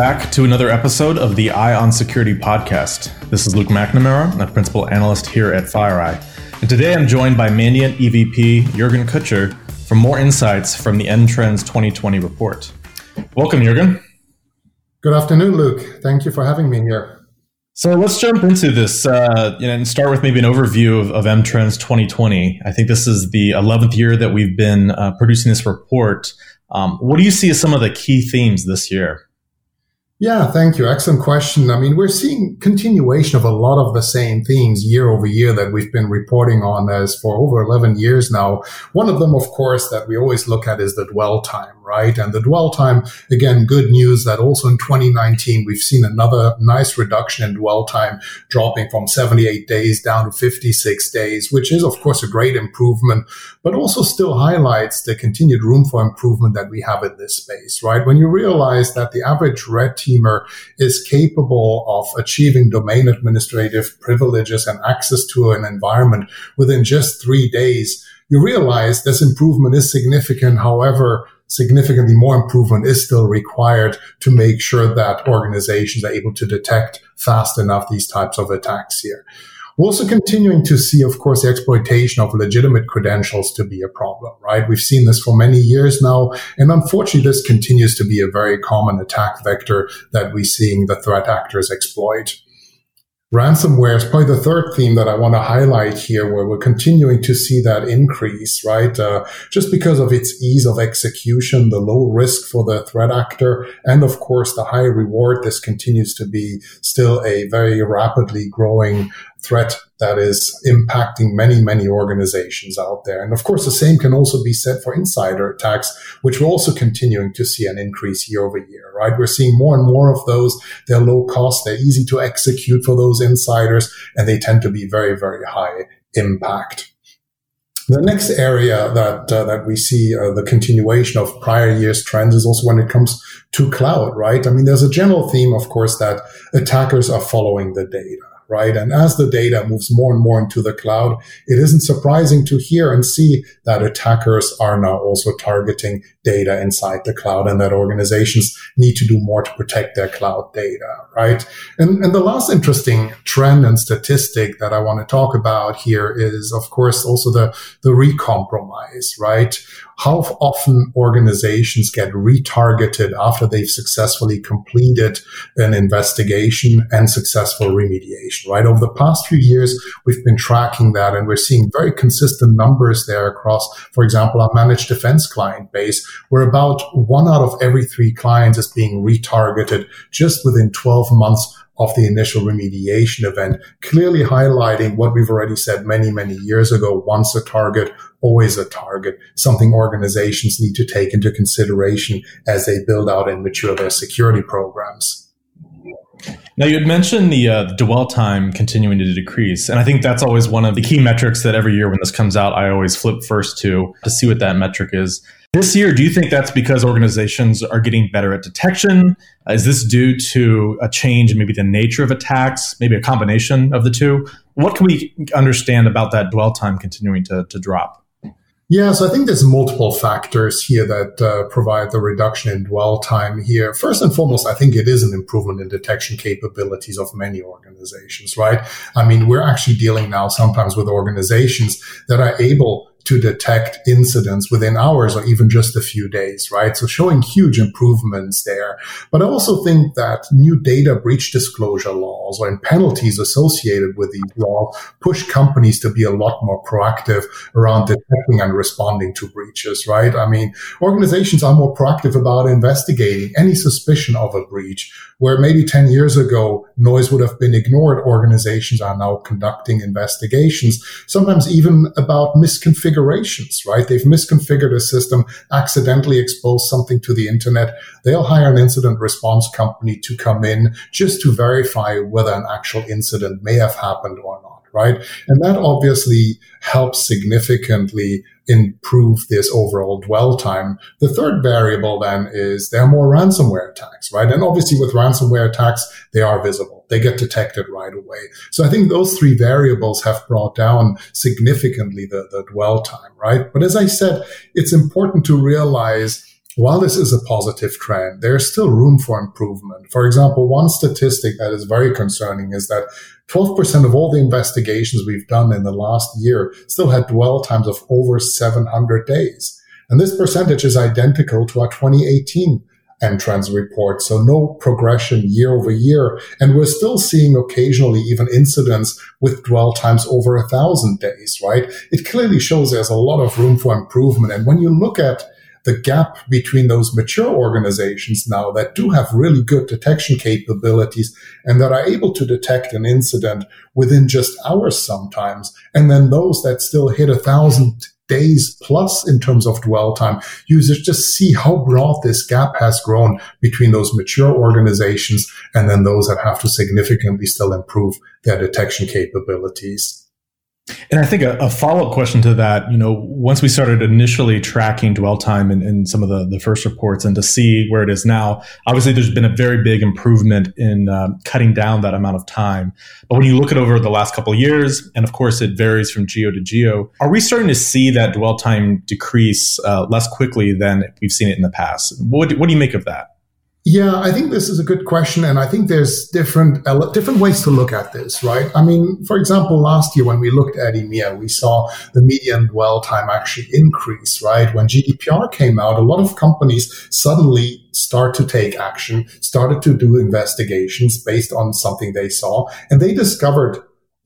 back to another episode of the Eye on Security podcast. This is Luke McNamara, a principal analyst here at FireEye. And today I'm joined by Mandiant EVP Jurgen Kutscher for more insights from the MTrends 2020 report. Welcome, Jurgen. Good afternoon, Luke. Thank you for having me here. So let's jump into this uh, and start with maybe an overview of, of MTrends 2020. I think this is the 11th year that we've been uh, producing this report. Um, what do you see as some of the key themes this year? Yeah, thank you. Excellent question. I mean, we're seeing continuation of a lot of the same themes year over year that we've been reporting on as for over 11 years now. One of them, of course, that we always look at is the dwell time right? And the dwell time, again, good news that also in 2019, we've seen another nice reduction in dwell time dropping from 78 days down to 56 days, which is, of course, a great improvement, but also still highlights the continued room for improvement that we have in this space, right? When you realize that the average red is capable of achieving domain administrative privileges and access to an environment within just three days, you realize this improvement is significant. However, significantly more improvement is still required to make sure that organizations are able to detect fast enough these types of attacks here. We're also continuing to see, of course, the exploitation of legitimate credentials to be a problem, right? We've seen this for many years now. And unfortunately, this continues to be a very common attack vector that we're seeing the threat actors exploit. Ransomware is probably the third theme that I want to highlight here, where we're continuing to see that increase, right? Uh, just because of its ease of execution, the low risk for the threat actor, and of course the high reward. This continues to be still a very rapidly growing threat that is impacting many, many organizations out there. And of course, the same can also be said for insider attacks, which we're also continuing to see an increase year over year, right? We're seeing more and more of those. They're low cost. They're easy to execute for those insiders, and they tend to be very, very high impact. The next area that uh, that we see uh, the continuation of prior years' trends is also when it comes to cloud, right? I mean, there's a general theme, of course, that attackers are following the data right? And as the data moves more and more into the cloud, it isn't surprising to hear and see that attackers are now also targeting data inside the cloud and that organizations need to do more to protect their cloud data, right? And, and the last interesting trend and statistic that I want to talk about here is, of course, also the, the recompromise, right? how often organizations get retargeted after they've successfully completed an investigation and successful remediation, right? Over the past few years, we've been tracking that and we're seeing very consistent numbers there across, for example, our managed defense client base, where about one out of every three clients is being retargeted just within 12 months of the initial remediation event, clearly highlighting what we've already said many, many years ago. Once a target, always a target, something organizations need to take into consideration as they build out and mature their security programs. Now, you had mentioned the uh, dwell time continuing to decrease. And I think that's always one of the key metrics that every year when this comes out, I always flip first to to see what that metric is. This year, do you think that's because organizations are getting better at detection? Is this due to a change in maybe the nature of attacks, maybe a combination of the two? What can we understand about that dwell time continuing to, to drop? Yeah, so I think there's multiple factors here that uh, provide the reduction in dwell time here. First and foremost, I think it is an improvement in detection capabilities of many organizations, right? I mean, we're actually dealing now sometimes with organizations that are able to detect incidents within hours or even just a few days, right? So showing huge improvements there. But I also think that new data breach disclosure laws or penalties associated with these laws push companies to be a lot more proactive around detecting and responding to breaches, right? I mean, organizations are more proactive about investigating any suspicion of a breach where maybe 10 years ago noise would have been ignored. Organizations are now conducting investigations, sometimes even about misconfiguration configurations, right? They've misconfigured a system, accidentally exposed something to the internet. They'll hire an incident response company to come in just to verify whether an actual incident may have happened or not right? And that obviously helps significantly improve this overall dwell time. The third variable then is there are more ransomware attacks, right? And obviously with ransomware attacks, they are visible. They get detected right away. So I think those three variables have brought down significantly the, the dwell time, right? But as I said, it's important to realize while this is a positive trend, there's still room for improvement. For example, one statistic that is very concerning is that 12% of all the investigations we've done in the last year still had dwell times of over 700 days. And this percentage is identical to our 2018 MTrends report. So no progression year over year. And we're still seeing occasionally even incidents with dwell times over a thousand days, right? It clearly shows there's a lot of room for improvement. And when you look at the gap between those mature organizations now that do have really good detection capabilities and that are able to detect an incident within just hours sometimes. And then those that still hit a thousand days plus in terms of dwell time. Users just see how broad this gap has grown between those mature organizations and then those that have to significantly still improve their detection capabilities. And I think a, a follow up question to that, you know, once we started initially tracking dwell time in, in, some of the, the first reports and to see where it is now, obviously there's been a very big improvement in um, cutting down that amount of time. But when you look at over the last couple of years, and of course it varies from geo to geo, are we starting to see that dwell time decrease uh, less quickly than we've seen it in the past? What, what do you make of that? Yeah, I think this is a good question, and I think there's different different ways to look at this, right? I mean, for example, last year when we looked at EMEA, we saw the median dwell time actually increase, right? When GDPR came out, a lot of companies suddenly start to take action, started to do investigations based on something they saw, and they discovered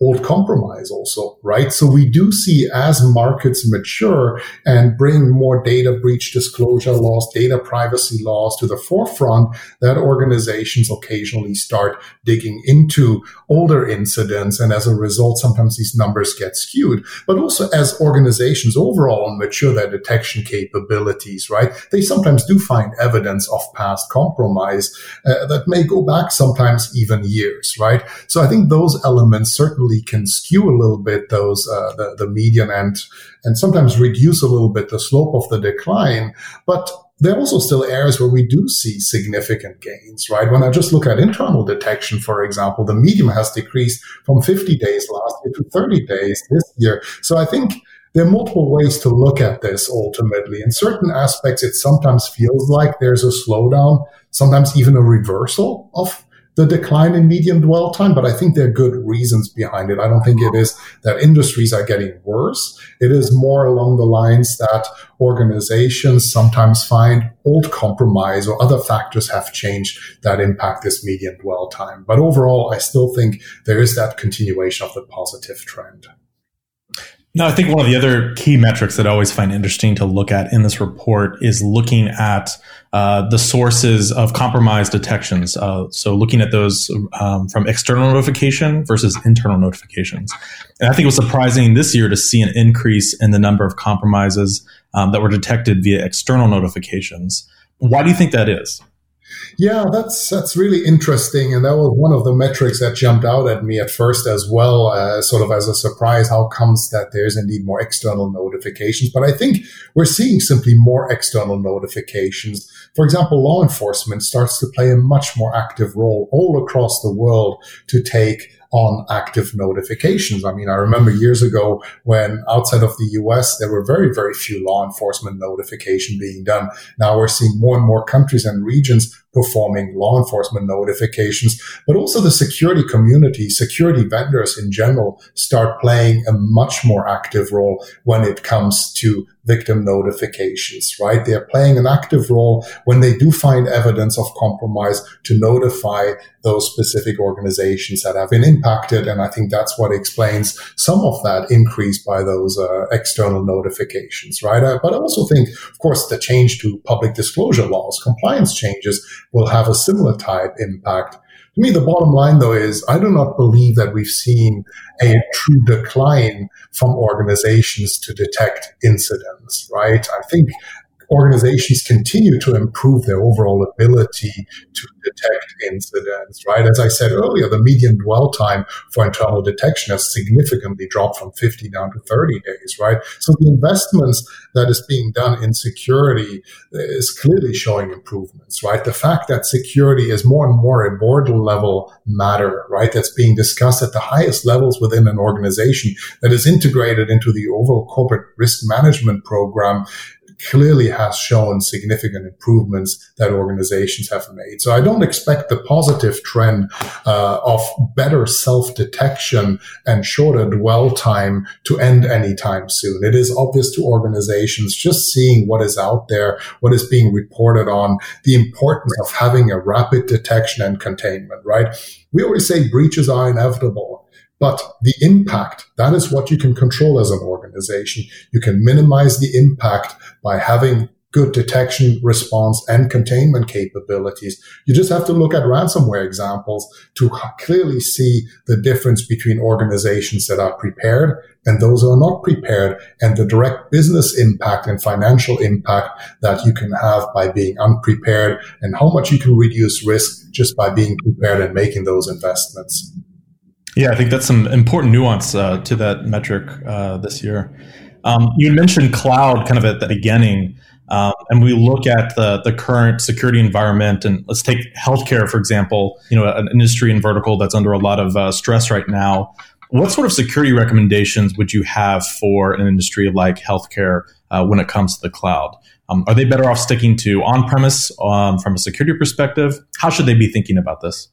old compromise also, right? So we do see as markets mature and bring more data breach disclosure laws, data privacy laws to the forefront, that organizations occasionally start digging into older incidents. And as a result, sometimes these numbers get skewed. But also as organizations overall mature their detection capabilities, right? They sometimes do find evidence of past compromise uh, that may go back sometimes even years, right? So I think those elements certainly can skew a little bit those uh, the, the median and and sometimes reduce a little bit the slope of the decline. But there are also still areas where we do see significant gains, right? When I just look at internal detection, for example, the median has decreased from 50 days last year to 30 days this year. So I think there are multiple ways to look at this ultimately. In certain aspects, it sometimes feels like there's a slowdown, sometimes even a reversal of the decline in median dwell time, but I think there are good reasons behind it. I don't think it is that industries are getting worse. It is more along the lines that organizations sometimes find old compromise or other factors have changed that impact this median dwell time. But overall, I still think there is that continuation of the positive trend. No, I think one of the other key metrics that I always find interesting to look at in this report is looking at uh, the sources of compromise detections. Uh, so looking at those um, from external notification versus internal notifications. And I think it was surprising this year to see an increase in the number of compromises um, that were detected via external notifications. Why do you think that is? Yeah, that's that's really interesting, and that was one of the metrics that jumped out at me at first as well, uh, sort of as a surprise. How comes that there's indeed more external notifications? But I think we're seeing simply more external notifications. For example, law enforcement starts to play a much more active role all across the world to take on active notifications. I mean, I remember years ago when outside of the US, there were very, very few law enforcement notification being done. Now we're seeing more and more countries and regions performing law enforcement notifications, but also the security community, security vendors in general start playing a much more active role when it comes to victim notifications, right? They're playing an active role when they do find evidence of compromise to notify those specific organizations that have been impacted. And I think that's what explains some of that increase by those uh, external notifications, right? Uh, but I also think, of course, the change to public disclosure laws, compliance changes will have a similar type impact. To me, the bottom line, though, is I do not believe that we've seen a true decline from organizations to detect incidents, right? I think organizations continue to improve their overall ability to detect incidents, right? As I said earlier, the median dwell time for internal detection has significantly dropped from 50 down to 30 days, right? So the investments that is being done in security is clearly showing improvements, right? The fact that security is more and more a board level matter, right? That's being discussed at the highest levels within an organization that is integrated into the overall corporate risk management program clearly has shown significant improvements that organizations have made. So I don't expect the positive trend uh, of better self-detection and shorter dwell time to end anytime soon. It is obvious to organizations just seeing what is out there, what is being reported on, the importance of having a rapid detection and containment, right? We always say breaches are inevitable. But the impact, that is what you can control as an organization. You can minimize the impact by having good detection, response, and containment capabilities. You just have to look at ransomware examples to clearly see the difference between organizations that are prepared and those who are not prepared and the direct business impact and financial impact that you can have by being unprepared and how much you can reduce risk just by being prepared and making those investments. Yeah, I think that's some important nuance uh, to that metric uh, this year. Um, you mentioned cloud kind of at the beginning, um, and we look at the the current security environment, and let's take healthcare for example. You know, an industry and vertical that's under a lot of uh, stress right now. What sort of security recommendations would you have for an industry like healthcare uh, when it comes to the cloud? Um, are they better off sticking to on premise um, from a security perspective? How should they be thinking about this?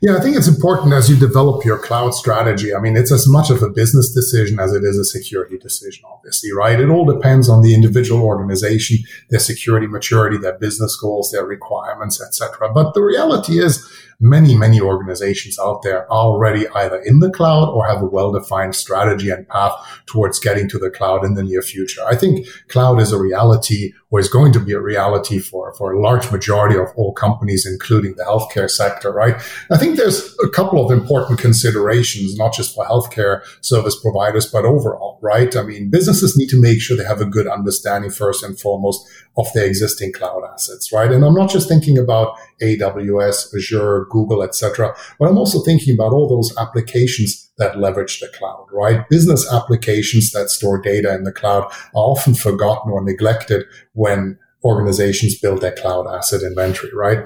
Yeah, I think it's important as you develop your cloud strategy. I mean, it's as much of a business decision as it is a security decision, obviously, right? It all depends on the individual organization, their security maturity, their business goals, their requirements, etc. But the reality is many, many organizations out there are already either in the cloud or have a well-defined strategy and path towards getting to the cloud in the near future. I think cloud is a reality or is going to be a reality for, for a large majority of all companies, including the healthcare sector, right? I think there's a couple of important considerations, not just for healthcare service providers, but overall, right? I mean, businesses need to make sure they have a good understanding first and foremost of their existing cloud assets, right? And I'm not just thinking about AWS, Azure, Google, etc., but I'm also thinking about all those applications that leverage the cloud, right? Business applications that store data in the cloud are often forgotten or neglected when organizations build their cloud asset inventory, right?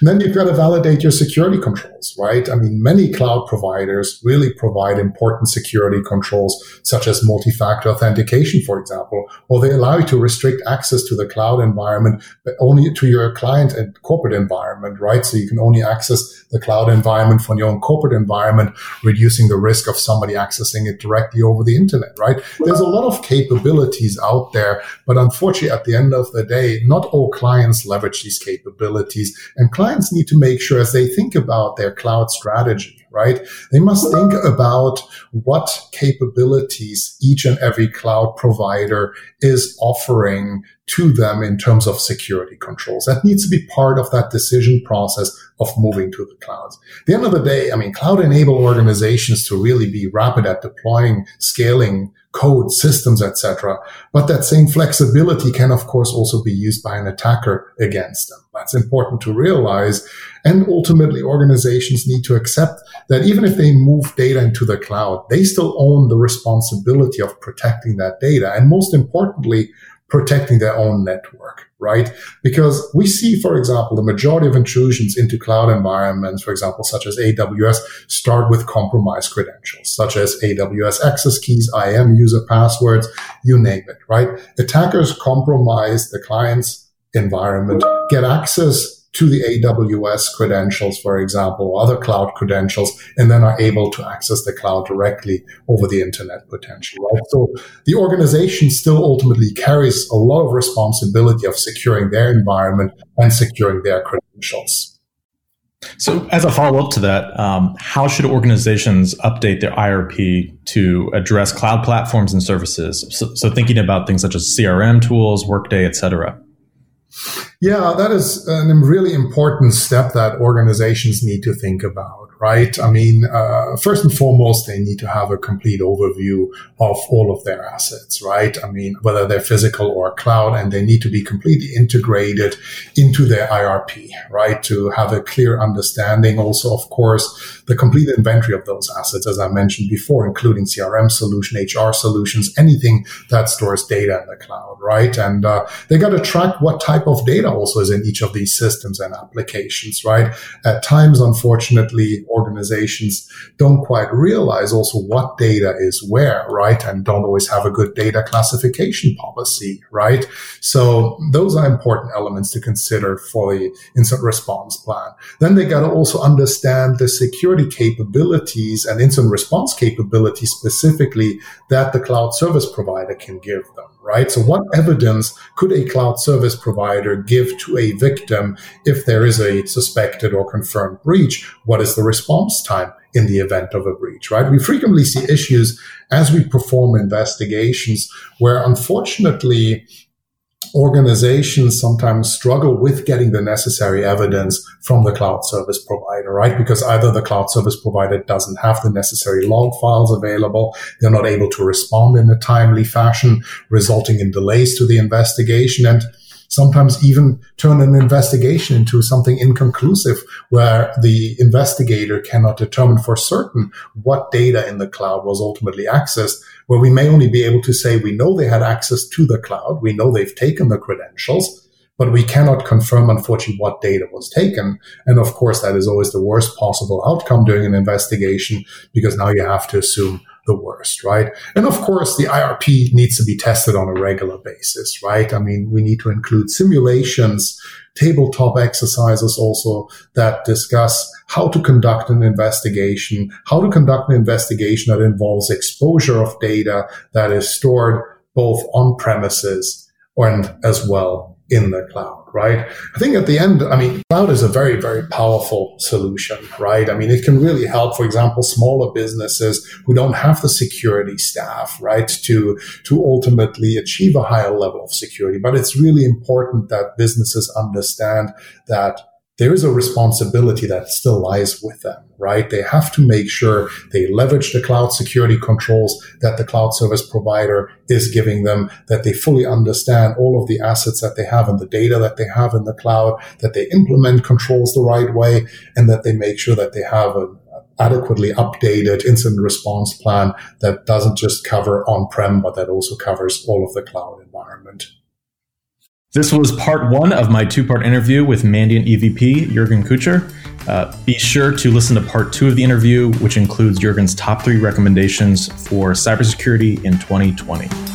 And then you've got to validate your security controls, right? I mean, many cloud providers really provide important security controls, such as multi-factor authentication, for example, or they allow you to restrict access to the cloud environment, but only to your client and corporate environment, right? So you can only access the cloud environment from your own corporate environment, reducing the risk of somebody accessing it directly over the internet, right? There's a lot of capabilities out there, but unfortunately, at the end of the day, not all clients leverage these capabilities and clients need to make sure as they think about their cloud strategy right? They must think about what capabilities each and every cloud provider is offering to them in terms of security controls. That needs to be part of that decision process of moving to the clouds. At the end of the day, I mean, cloud enable organizations to really be rapid at deploying, scaling code systems, etc. But that same flexibility can, of course, also be used by an attacker against them. That's important to realize. And ultimately, organizations need to accept that even if they move data into the cloud, they still own the responsibility of protecting that data. And most importantly, protecting their own network, right? Because we see, for example, the majority of intrusions into cloud environments, for example, such as AWS, start with compromised credentials, such as AWS access keys, IAM user passwords, you name it, right? Attackers compromise the client's environment, get access to the AWS credentials, for example, or other cloud credentials, and then are able to access the cloud directly over the internet potential, right? So the organization still ultimately carries a lot of responsibility of securing their environment and securing their credentials. So, as a follow up to that, um, how should organizations update their IRP to address cloud platforms and services? So, so thinking about things such as CRM tools, Workday, et cetera. Yeah, that is a really important step that organizations need to think about right? I mean, uh, first and foremost, they need to have a complete overview of all of their assets, right? I mean, whether they're physical or cloud, and they need to be completely integrated into their IRP, right? To have a clear understanding. Also, of course, the complete inventory of those assets, as I mentioned before, including CRM solution, HR solutions, anything that stores data in the cloud, right? And uh, they got to track what type of data also is in each of these systems and applications, right? At times, unfortunately, organizations don't quite realize also what data is where, right? And don't always have a good data classification policy, right? So those are important elements to consider for the incident response plan. Then they got to also understand the security capabilities and incident response capabilities specifically that the cloud service provider can give them right? So what evidence could a cloud service provider give to a victim if there is a suspected or confirmed breach? What is the response time in the event of a breach, right? We frequently see issues as we perform investigations where unfortunately organizations sometimes struggle with getting the necessary evidence from the cloud service provider, right? Because either the cloud service provider doesn't have the necessary log files available, they're not able to respond in a timely fashion, resulting in delays to the investigation. And sometimes even turn an investigation into something inconclusive where the investigator cannot determine for certain what data in the cloud was ultimately accessed, where we may only be able to say we know they had access to the cloud, we know they've taken the credentials, but we cannot confirm, unfortunately, what data was taken. And of course, that is always the worst possible outcome during an investigation because now you have to assume the worst, right? And of course, the IRP needs to be tested on a regular basis, right? I mean, we need to include simulations, tabletop exercises also that discuss how to conduct an investigation, how to conduct an investigation that involves exposure of data that is stored both on premises and as well in the cloud, right? I think at the end, I mean, cloud is a very, very powerful solution, right? I mean, it can really help, for example, smaller businesses who don't have the security staff, right, to, to ultimately achieve a higher level of security. But it's really important that businesses understand that there is a responsibility that still lies with them, right? They have to make sure they leverage the cloud security controls that the cloud service provider is giving them, that they fully understand all of the assets that they have and the data that they have in the cloud, that they implement controls the right way, and that they make sure that they have an adequately updated incident response plan that doesn't just cover on-prem, but that also covers all of the cloud environment. This was part one of my two part interview with Mandiant EVP Jurgen Kutscher. Uh, be sure to listen to part two of the interview, which includes Jurgen's top three recommendations for cybersecurity in 2020.